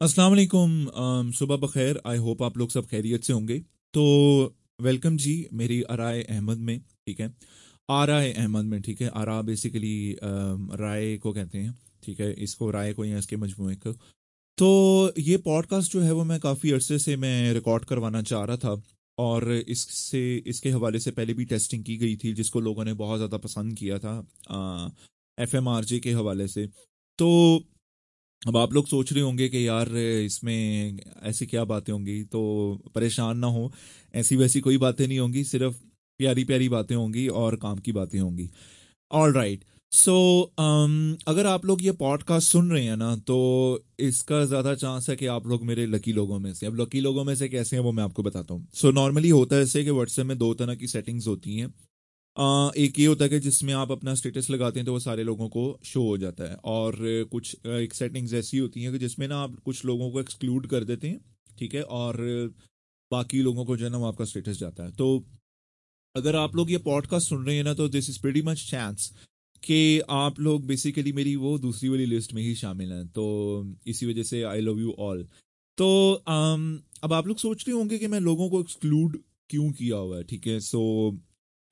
अस्सलाम वालेकुम। सुबह बखैर। आई होप आप लोग सब खैरियत से होंगे। तो वेलकम जी मेरी आराय अहमद में, ठीक है? आराय अहमद में, ठीक है? आरा बेसिकली राय को कहते हैं, ठीक है? इसको राय को या इसके मजमूए को। तो ये पॉडकास्ट जो है वो मैं काफ़ी अरसे से मैं रिकॉर्ड करवाना चाह रहा था और इससे, इसके हवाले से पहले भी टेस्टिंग की गई थी, जिसको लोगों ने बहुत ज़्यादा पसंद किया था एफ़ एम आर जे के हवाले से। तो अब आप लोग सोच रहे होंगे कि यार, इसमें ऐसी क्या बातें होंगी तो परेशान ना हो। ऐसी वैसी कोई बातें नहीं होंगी, सिर्फ़ प्यारी प्यारी बातें होंगी और काम की बातें होंगी। ऑल राइट सो अगर आप लोग ये पॉडकास्ट सुन रहे हैं ना तो इसका ज़्यादा चांस है कि आप लोग मेरे लकी लोगों में से, अब लकी लोगों में से कैसे हैं वो मैं आपको बताता हूँ। सो नॉर्मली होता है ऐसे कि व्हाट्सएप में दो तरह की सेटिंग्स होती हैं। एक ये होता है कि जिसमें आप अपना स्टेटस लगाते हैं तो वो सारे लोगों को शो हो जाता है। और कुछ एक सेटिंग्स ऐसी होती हैं कि जिसमें ना आप कुछ लोगों को एक्सक्लूड कर देते हैं ठीक है? और बाकी लोगों को जो है ना वो आपका स्टेटस जाता है। तो अगर आप लोग ये पॉडकास्ट सुन रहे हैं ना तो this is very much chance कि आप लोग बेसिकली मेरी वो दूसरी वाली लिस्ट में ही शामिल हैं। तो इसी वजह से आई लव यू ऑल तो um, अब आप लोग सोच रहे होंगे कि मैं लोगों को एक्सक्लूड क्यों किया हुआ है ठीक है? सो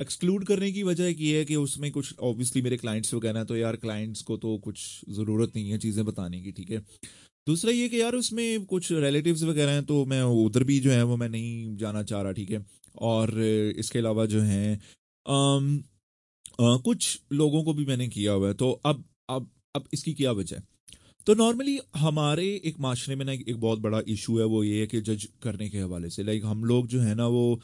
एक्सक्लूड करने की वजह ये है कि उसमें कुछ ऑब्वियसली मेरे क्लाइंट्स वगैरह तो यार क्लाइंट्स को तो कुछ ज़रूरत नहीं है चीज़ें बताने की, ठीक है? दूसरा ये कि यार उसमें कुछ रिलेटिव्स वगैरह हैं तो मैं उधर भी जो है वो मैं नहीं जाना चाह रहा, ठीक है? और इसके अलावा जो है कुछ लोगों को भी मैंने किया हुआ है तो अब अब अब इसकी क्या वजह? है तो नॉर्मली हमारे एक माशरे में ना एक बहुत बड़ा इशू है, वो ये है कि जज करने के हवाले से लाइक हम लोग जो है ना वो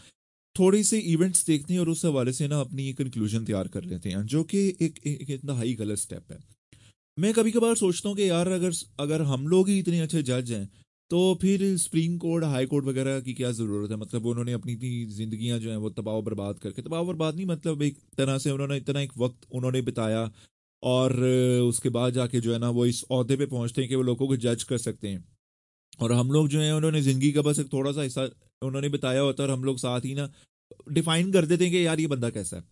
थोड़ी सी इवेंट्स देखते हैं और उस हवाले से ना अपनी एक कंक्लूजन तैयार कर लेते हैं जो कि एक, एक इतना हाई गलत स्टेप है। मैं कभी कभार सोचता हूँ कि यार अगर अगर हम लोग ही इतने अच्छे जज हैं तो फिर सुप्रीम कोर्ट हाई कोर्ट वगैरह की क्या ज़रूरत है? मतलब उन्होंने अपनी इतनी जिंदगियाँ जो हैं वो तबाह बर्बाद करके तबाह बर्बाद नहीं मतलब एक तरह से उन्होंने इतना एक वक्त उन्होंने बिताया और उसके बाद जाके जो है ना वो इस अहदे पे पहुँचते हैं कि वो लोगों को जज कर सकते हैं। और हम लोग जो है उन्होंने ज़िंदगी का बस एक थोड़ा सा हिस्सा उन्होंने बताया होता और हम लोग साथ ही ना डिफाइन कर देते हैं कि यार ये बंदा कैसा है।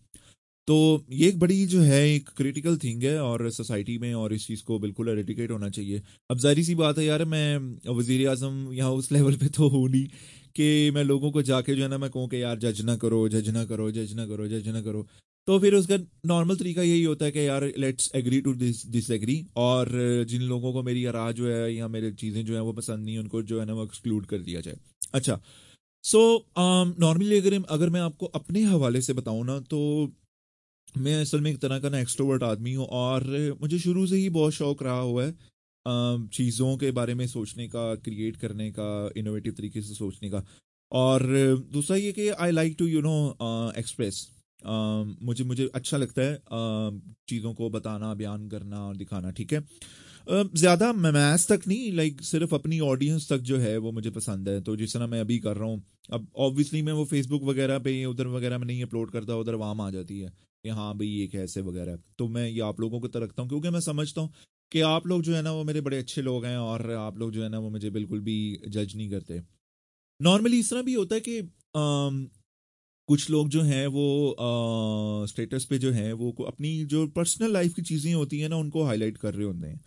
तो ये एक बड़ी जो है एक क्रिटिकल थिंग है और सोसाइटी में और इस चीज़ को बिल्कुल एडिकेट होना चाहिए। अब जारी सी बात है यार मैं वज़ीर अजम यहाँ उस लेवल पे तो हूँ नहीं कि मैं लोगों को जाके जो है ना मैं कहूँ कि यार जज ना करो जज ना करो जज ना करो जज ना करो। तो फिर उसका नॉर्मल तरीका यही होता है कि यार let's agree to this disagree और जिन लोगों को मेरी राह जो है या मेरी चीज़ें जो है वो पसंद नहीं उनको जो है ना वो एक्सक्लूड कर दिया जाए। अच्छा सो नॉर्मली अगर अगर मैं आपको अपने हवाले से बताऊँ ना तो मैं असल में एक तरह का ना एक्सट्रोवर्ट आदमी हूँ और मुझे शुरू से ही बहुत शौक रहा हुआ है चीज़ों के बारे में सोचने का क्रिएट करने का इनोवेटिव तरीके से सोचने का। और दूसरा ये कि I like to you know express मुझे मुझे अच्छा लगता है चीज़ों को बताना, बयान करना और दिखाना, ठीक है? ज़्यादा मैथ तक नहीं लाइक सिर्फ़ अपनी ऑडियंस तक जो है वो मुझे पसंद है। तो जिस तरह मैं अभी कर रहा हूँ अब ऑब्वियसली मैं वो फेसबुक वगैरह पे उधर वगैरह में नहीं अपलोड करता उधर वाम आ जाती है कि हाँ भाई ये कैसे वगैरह। तो मैं ये आप लोगों को तो रखता हूँ क्योंकि मैं समझता हूँ कि आप लोग जो है ना वो मेरे बड़े अच्छे लोग हैं और आप लोग जो है ना वो मुझे बिल्कुल भी जज नहीं करते। नॉर्मली इस तरह भी होता है कि आम, कुछ लोग जो हैं वो स्टेटस पे जो है वो अपनी जो पर्सनल लाइफ की चीज़ें होती हैं ना उनको हाईलाइट कर रहे होते हैं।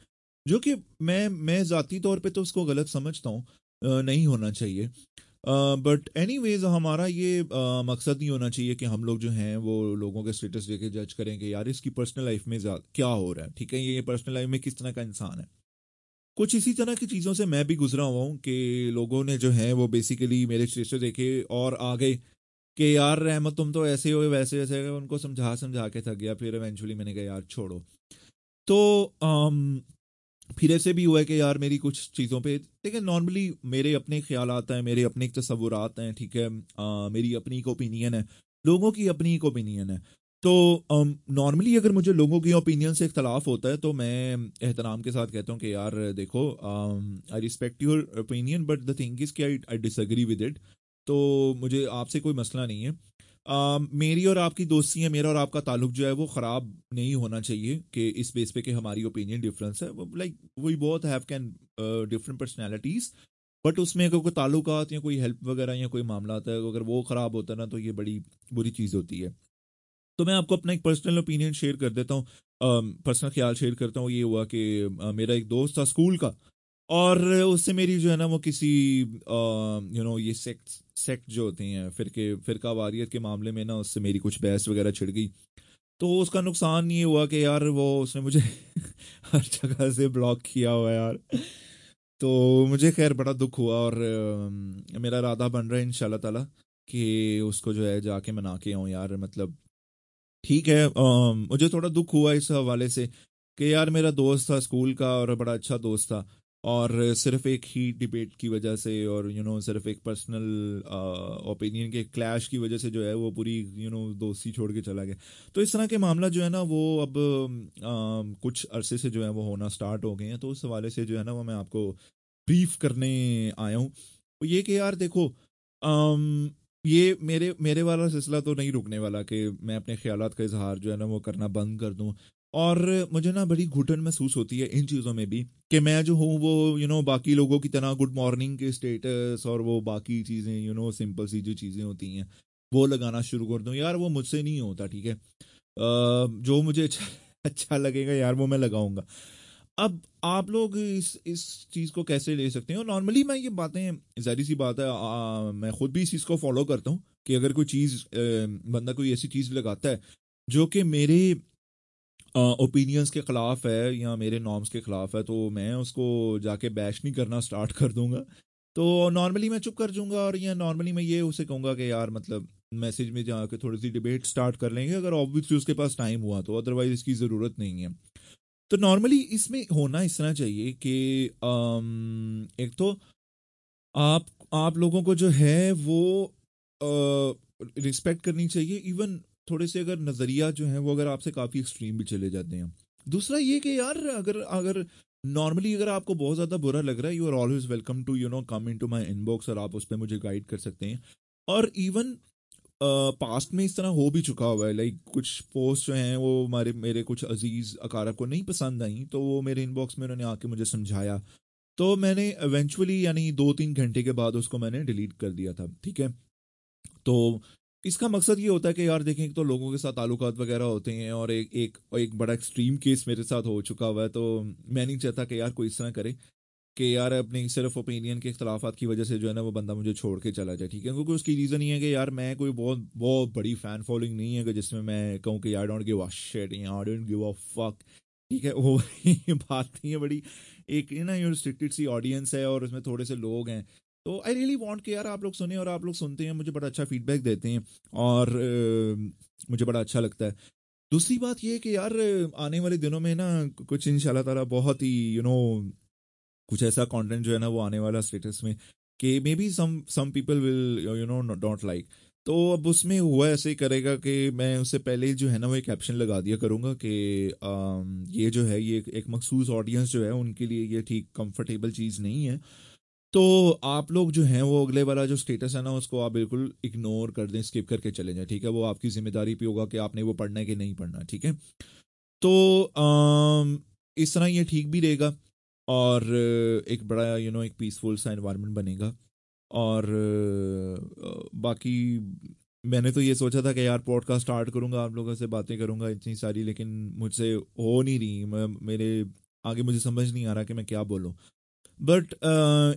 जो कि मैं मैं ज़ाती तौर पे तो उसको गलत समझता हूँ नहीं होना चाहिए। बट एनी वेज हमारा ये uh, मकसद नहीं होना चाहिए कि हम लोग जो हैं वो लोगों के स्टेटस देखे जज करें कि यार इसकी पर्सनल लाइफ में क्या हो रहा है ठीक है? ये पर्सनल लाइफ में किस तरह का इंसान है? कुछ इसी तरह की चीज़ों से मैं भी गुजरा हुआ हूँ कि लोगों ने जो है वो बेसिकली मेरे स्टेटस देखे और आ गए कि यार रहमत तुम तो ऐसे हो वैसे वैसे उनको समझा समझा के थक गया फिर एवेंचुअली मैंने कहा यार छोड़ो। तो um, फिर ऐसे भी हुआ है कि यार मेरी कुछ चीज़ों पे देखिए नॉर्मली मेरे अपने ख्याल हैं मेरे अपने तस्वुरात हैं ठीक है आ, मेरी अपनी एक ओपिनियन है लोगों की अपनी एक ओपिनियन है। तो नॉर्मली um, अगर मुझे लोगों की ओपिनियन से इख्तलाफ होता है तो मैं एहतराम के साथ कहता हूँ कि यार देखो I respect your opinion but the thing is कि आई डिसएग्री विद इट तो मुझे आपसे कोई मसला नहीं है। Uh, मेरी और आपकी दोस्ती है मेरा और आपका ताल्लुक जो है वो ख़राब नहीं होना चाहिए कि इस बेस पे कि हमारी ओपिनियन डिफरेंस है। Like we both have can different personalities but उसमें अगर कोई ताल्लुक या कोई हेल्प वगैरह या कोई मामला आता है अगर वो ख़राब होता ना तो ये बड़ी बुरी चीज़ होती है। तो मैं आपको अपना एक पर्सनल ओपिनियन शेयर कर देता हूँ। पर्सनल ख्याल शेयर करता हूँ ये हुआ कि uh, मेरा एक दोस्त था स्कूल का और उससे मेरी जो है ना वो किसी यू नो ये सेक्ट सेक्ट जो होती हैं फिर के फिरका वारियत के मामले में ना उससे मेरी कुछ बहस वगैरह छिड़ गई। तो उसका नुकसान ये हुआ कि यार वो उसने मुझे हर जगह से ब्लॉक किया हुआ यार। तो मुझे खैर बड़ा दुख हुआ और मेरा इरादा बन रहा है इन ताला कि उसको जो है जाके मना के आऊँ यार मतलब ठीक है uh, मुझे थोड़ा दुख हुआ इस हवाले से कि यार मेरा दोस्त था स्कूल का और बड़ा अच्छा दोस्त था। और सिर्फ़ एक ही डिबेट की वजह से और यू you नो know, सिर्फ़ एक पर्सनल ओपिनियन के क्लैश की वजह से जो है वो पूरी यू नो दोस्ती छोड़ के चला गया। तो इस तरह के मामला जो है ना वो अब आ, कुछ अरसे से जो है वो होना स्टार्ट हो गए हैं। तो उस हवाले से जो है ना वो मैं आपको ब्रीफ करने आया हूँ। तो ये कि यार देखो आम, ये मेरे मेरे वाला सिलसिला तो नहीं रुकने वाला कि मैं अपने ख्याल का इजहार जो है ना वो करना बंद कर दूँ। और मुझे ना बड़ी घुटन महसूस होती है इन चीज़ों में भी कि मैं जो हूँ वो यू you नो know, बाकी लोगों की तरह गुड मॉर्निंग के स्टेटस और वो बाकी चीज़ें यू नो सिंपल सी जो चीज़ें होती हैं वो लगाना शुरू कर दूँ। यार वो मुझसे नहीं होता ठीक है? जो मुझे अच्छा अच्छा लगेगा यार वो मैं लगाऊँगा। अब आप लोग इस इस चीज़ को कैसे ले सकते हैं? और नॉर्मली मैं ये बातें जारी सी बात है आ, मैं खुद भी इस चीज़ को फॉलो करता हूँ कि अगर कोई चीज़ बंदा कोई ऐसी चीज़ लगाता है जो कि मेरे ओपिनियंस के ख़िलाफ़ है या मेरे नॉर्म्स के ख़िलाफ़ है तो मैं उसको जाके बैश नहीं करना स्टार्ट कर दूँगा। तो नॉर्मली मैं चुप कर दूँगा और या नॉर्मली मैं ये उसे कहूँगा कि यार मतलब मैसेज में जाके थोड़ी सी डिबेट स्टार्ट कर लेंगे, अगर ऑब्वियसली उसके पास टाइम हुआ तो अदरवाइज़ इसकी ज़रूरत नहीं है। तो नॉर्मली इसमें होना इस तरह चाहिए कि एक तो आप आप लोगों को जो है वो रिस्पेक्ट करनी चाहिए इवन थोड़े से अगर नज़रिया जो है वो अगर आपसे काफ़ी एक्सट्रीम भी चले जाते हैं। दूसरा ये कि यार, अगर अगर नॉर्मली अगर आपको बहुत ज़्यादा बुरा लग रहा है you are always welcome to you know come in to my inbox और आप उस पर मुझे गाइड कर सकते हैं। और इवन पास्ट में इस तरह हो भी चुका हुआ है लाइक कुछ पोस्ट जो हैं वो हमारे, मेरे कुछ अज़ीज़ अकारब को नहीं पसंद आई तो वो मेरे इनबॉक्स में उन्होंने आके मुझे समझाया। तो मैंने इवेंचुअली यानी दो तीन घंटे के बाद उसको मैंने डिलीट कर दिया था, ठीक है? तो इसका मकसद ये होता है कि यार देखें तो लोगों के साथ ताल्लुकात वगैरह होते हैं और एक एक एक बड़ा एक्सट्रीम केस मेरे साथ हो चुका हुआ है तो मैं नहीं चाहता कि यार कोई इस तरह करे कि यार अपनी सिर्फ़ ओपिनियन के अख्तलाफात की वजह से जो है ना वो बंदा मुझे छोड़ के चला जाए, ठीक है? क्योंकि उसकी रीज़न ये है कि यार मैं कोई बहुत बहुत बड़ी फ़ैन फॉलोइंग नहीं है कि जिसमें मैं कहूँ कि यार don't give a shit I don't give a fuck ठीक है? वो बात नहीं है, बड़ी एक ना, ये रिस्ट्रिक्टेड सी ऑडियंस है और उसमें थोड़े से लोग हैं तो आई रियली वॉन्ट के यार आप लोग सुने और आप लोग सुनते हैं मुझे बड़ा अच्छा फीडबैक देते हैं और uh, मुझे बड़ा अच्छा लगता है। दूसरी बात ये कि यार आने वाले दिनों में ना कुछ इन ताला बहुत ही यू you नो know, कुछ ऐसा कंटेंट जो है ना वो आने वाला स्टेटस में कि may be some some people will you know don't like तो अब उसमें हुआ ऐसे ही करेगा कि मैं उससे पहले जो है ना वो एक कैप्शन लगा दिया करूँगा कि ये जो है ये एक मखसूस ऑडियंस जो है उनके लिए ये ठीक कंफर्टेबल चीज़ नहीं है। तो आप लोग जो हैं वो अगले वाला जो स्टेटस है ना उसको आप बिल्कुल इग्नोर कर दें स्किप करके चले जाएँ ठीक है? वो आपकी ज़िम्मेदारी पे होगा कि आपने वो पढ़ना है कि नहीं पढ़ना ठीक है? तो आ, इस तरह ये ठीक भी रहेगा और एक बड़ा यू you नो know, एक पीसफुल सा इन्वायरमेंट बनेगा। और बाकी मैंने तो ये सोचा था कि यार पॉडकास्ट स्टार्ट करूँगा आप लोगों से बातें करूँगा इतनी सारी लेकिन मुझसे हो नहीं रही। मेरे आगे मुझे समझ नहीं आ रहा कि मैं क्या बोलूँ। But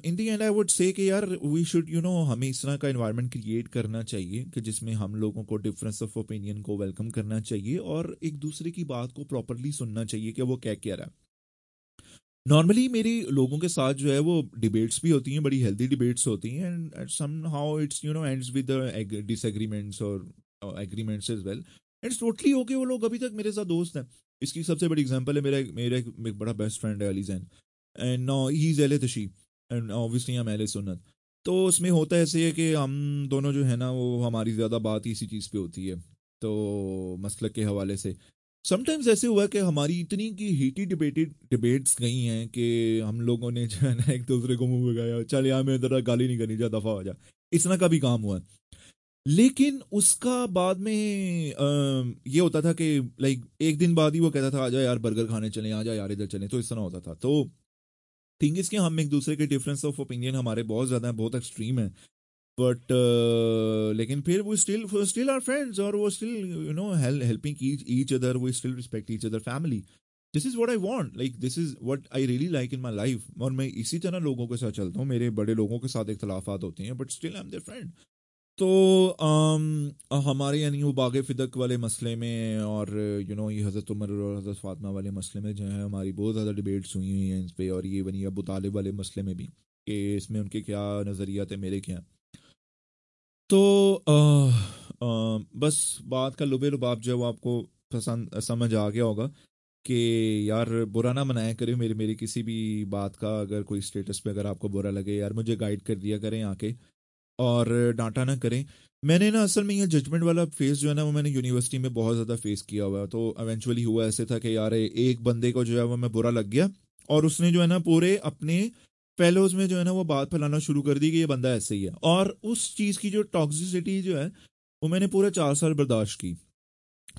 in the end I would say कि यार वी शुड यू नो हमें इस तरह का इन्वायरमेंट क्रिएट करना चाहिए कि जिसमें हम लोगों को डिफरेंस ऑफ़ ओपिनियन को वेलकम करना चाहिए और एक दूसरे की बात को प्रॉपरली सुनना चाहिए कि वो क्या कह रहा है। नॉर्मली मेरी लोगों के साथ जो है वो डिबेट्स भी होती हैं, बड़ी हेल्दी डिबेट्स होती हैं and somehow it's you know ends with disagreements और agreements is well it's totally okay वो लोग अभी तक मेरे साथ दोस्त हैं। इसकी सबसे बड़ी एग्जांपल है मेरा मेरा एक बड़ा बेस्ट फ्रेंड है Ali Jain. And no he is L तशी एंड ऑब्वियसली हम एल सुन्नत तो उसमें होता ऐसे है कि हम दोनों जो है ना वो हमारी ज़्यादा बात इसी चीज़ पे होती है तो मसलक के हवाले से। समटाइम्स ऐसे हुआ कि हमारी इतनी की हीटी डिबेटेड डिबेट्स गई हैं कि हम लोगों ने जो है ना एक दूसरे को मुँह लगाया चल यार मैं इधर गाली नहीं करनी जा दफ़ा हो जा। इस तरह का भी काम हुआ। लेकिन उसका बाद में आ, ये होता था कि लाइक एक दिन बाद ही वो कहता था आ जा यार बर्गर खाने चले आ जा यार इधर चले तो इस तरह होता था। तो थिंग इज़ कि हम एक दूसरे के डिफरेंस ऑफ़ ओपिनियन हमारे बहुत ज़्यादा है बहुत एक्सट्रीम है। बट uh, लेकिन फिर वो स्टिल स्टिल आर फ्रेंड्स और वो still you know helping each other वो still respect each other family this is what I want like this is what I really like in my life और मैं इसी तरह लोगों के साथ चलता हूँ। मेरे बड़े लोगों के साथ इख्तलाफात होते हैं but still I am their friend तो um, हमारे यानी वो बाग फिदक वाले मसले में और यू नो ये हज़रत उमर और हज़रत फातमा वाले मसले में जो है हमारी बहुत ज़्यादा डिबेट्स हुई हुई हैं इस पर और ये बनी अबू तालिब वाले मसले में भी कि इसमें उनके क्या नज़रियात है मेरे क्या तो आ, आ, बस बात का लुबे लुबाब जो है वो आपको पसंद समझ आ गया होगा कि यार बुरा ना मनाया करें मेरे मेरी किसी भी बात का अगर कोई स्टेटस पे अगर आपको बुरा लगे यार मुझे गाइड कर दिया करें आके। और डांटा ना करें। मैंने ना असल में ये जजमेंट वाला फेस जो है ना, वो मैंने यूनिवर्सिटी में बहुत ज़्यादा फेस किया हुआ तो इवेंचुअली हुआ ऐसे था कि यार, एक बंदे को जो है, वो मैं बुरा लग गया और उसने जो है ना, पूरे अपने फेलोज में जो है ना, वो बात फैलाना शुरू कर दी कि ये बंदा ऐसे ही है। और उस चीज़ की जो टॉक्सिसिटी जो है, वो मैंने पूरे चार साल बर्दाश्त की।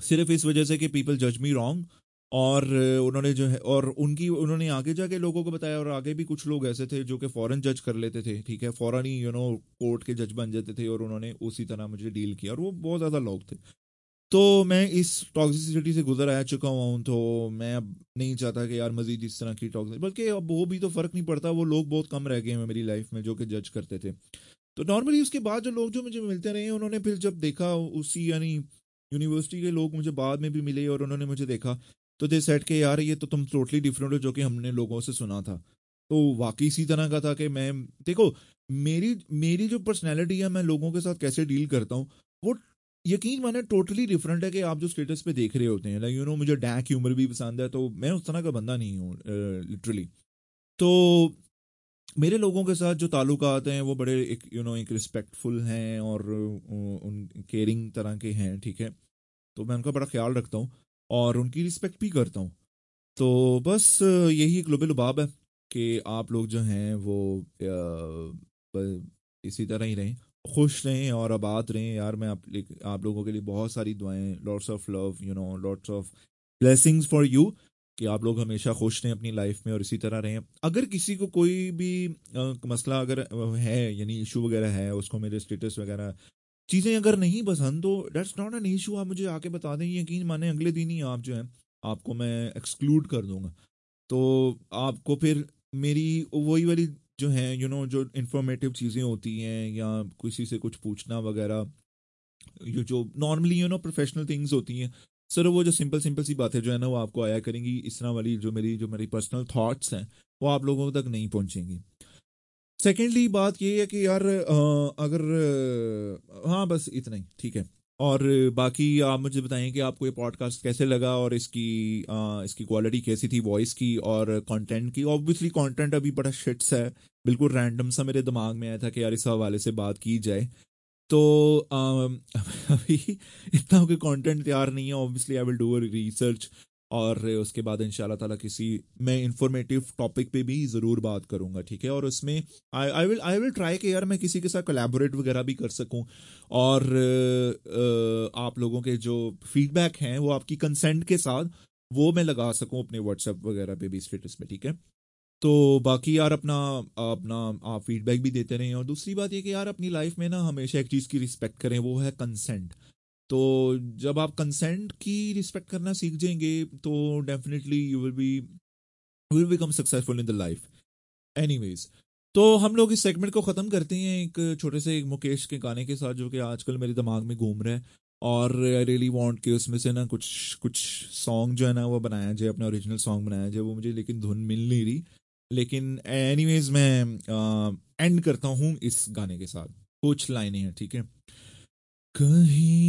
सिर्फ़ इस वजह से कि पीपल जज मी रॉन्ग और उन्होंने जो है, और उनकी, उन्होंने आगे जाके लोगों को बताया और आगे भी कुछ लोग ऐसे थे जो कि फॉरेन जज कर लेते थे, ठीक है? फॉरन ही यू नो कोर्ट के जज बन जाते थे और उन्होंने उसी तरह मुझे डील किया और वो बहुत ज़्यादा लोग थे। तो मैं इस टॉक्सिसिटी से गुजर आ चुका हूँ तो मैं अब नहीं चाहता कि यार मजीद इस तरह की टॉक्सिक बल्कि अब वो भी तो फ़र्क नहीं पड़ता, वो लोग बहुत कम रह गए हैं मेरी लाइफ में जो कि जज करते थे। तो नॉर्मली उसके बाद जो लोग जो मुझे मिलते रहे उन्होंने फिर जब देखा उसी, यानी यूनिवर्सिटी के लोग मुझे बाद में भी मिले और उन्होंने मुझे देखा तो दे सेट के यार ये तो तुम टोटली डिफरेंट हो जो कि हमने लोगों से सुना था। तो वाकई इसी तरह का था कि मैं देखो मेरी मेरी जो पर्सनैलिटी है मैं लोगों के साथ कैसे डील करता हूँ वो यकीन माने टोटली डिफरेंट है कि आप जो स्टेटस पे देख रहे होते हैं। लाइक यू नो मुझे डैक ह्यूमर भी पसंद है तो मैं उस तरह का बंदा नहीं हूँ लिटरली तो मेरे लोगों के साथ जो ताल्लुक आते हैं वो बड़े एक यू you नो know, एक रिस्पेक्टफुल हैं और उन केयरिंग तरह के हैं ठीक है? तो मैं उनका बड़ा ख्याल रखता हूँ। और उनकी रिस्पेक्ट भी करता हूँ। तो बस यही ग्लोबल लुबाब है कि आप लोग जो हैं वो इसी तरह ही रहें खुश रहें और आबाद रहें। यार मैं आप आप लोगों के लिए बहुत सारी दुआएँ lots of love you know lots of blessings for you कि आप लोग हमेशा खुश रहें अपनी लाइफ में और इसी तरह रहें। अगर किसी को कोई भी आ, मसला अगर है यानी इशू वगैरह है उसको मेरे स्टेटस वगैरह चीज़ें अगर नहीं पसंद तो डेट्स नॉट एन इशू आप मुझे आके बता दें यकीन माने अगले दिन ही आप जो है आपको मैं एक्सक्लूड कर दूँगा। तो आपको फिर मेरी वही वाली जो है यू you नो know, जो इन्फॉर्मेटिव चीज़ें होती हैं या किसी से कुछ पूछना वगैरह ये जो normally you know professional things होती हैं सर वो जो सिंपल सिंपल सी बातें जो है ना वो आपको आया करेंगी इस तरह वाली जो मेरी जो मेरी पर्सनल थॉट्स हैं वो आप लोगों तक नहीं पहुंचेंगी। सेकेंडली बात ये है कि यार अगर हाँ बस इतना ही ठीक है। और बाकी आप मुझे बताएँ कि आपको ये पॉडकास्ट कैसे लगा और इसकी आ, इसकी क्वालिटी कैसी थी वॉइस की और कंटेंट की? ऑब्वियसली कंटेंट अभी बड़ा शिट्स है। बिल्कुल रैंडम सा मेरे दिमाग में आया था कि यार इस हवाले से बात की जाए। तो आ, अभी इतना कोई कंटेंट तैयार नहीं है। Obviously I will do research और उसके बाद इन ताला किसी मैं इंफॉर्मेटिव टॉपिक पे भी ज़रूर बात करूँगा, ठीक है? और उसमें I I will I will try कि यार मैं किसी के साथ कोलैबोरेट वगैरह भी कर सकूँ। और आप लोगों के जो फीडबैक हैं, वो आपकी कंसेंट के साथ, वो मैं लगा सकूँ अपने व्हाट्सएप वगैरह पे भी स्टेटस पे, ठीक है? तो बाकी यार अपना अपना आप फीडबैक भी देते रहें। और दूसरी बात ये कि यार अपनी लाइफ में ना हमेशा एक चीज़ की रिस्पेक्ट करें, वो है कंसेंट तो जब आप कंसेंट की रिस्पेक्ट करना सीख जाएँगे तो definitely you will be will become successful in the life anyways तो हम लोग इस सेगमेंट को ख़त्म करते हैं एक छोटे से एक मुकेश के गाने के साथ, जो कि आजकल मेरे दिमाग में घूम रहा है। और आई रियली वॉन्ट कि उसमें से ना कुछ कुछ सॉन्ग जो है ना वो बनाया जाए, अपना ओरिजिनल सॉन्ग बनाया जाए, वो मुझे लेकिन धुन मिल नहीं रही। लेकिन एनीवेज मैं एंड करता हूँ इस गाने के साथ। कुछ लाइनें हैं, ठीक है? कहीं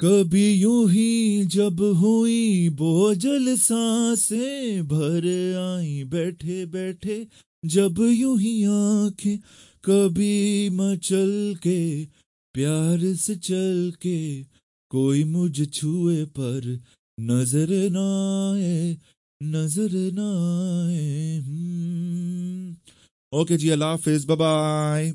कभी यूँ ही जब हुई बोझल साँसें भर आई बैठे बैठे, जब यूँ ही आँखें कभी मचल के, प्यार से चल के कोई मुझ छुए पर नज़र ना आए, नज़र ना आए हम्म। ओके जी, अल्लाह हाफिज बाय बाय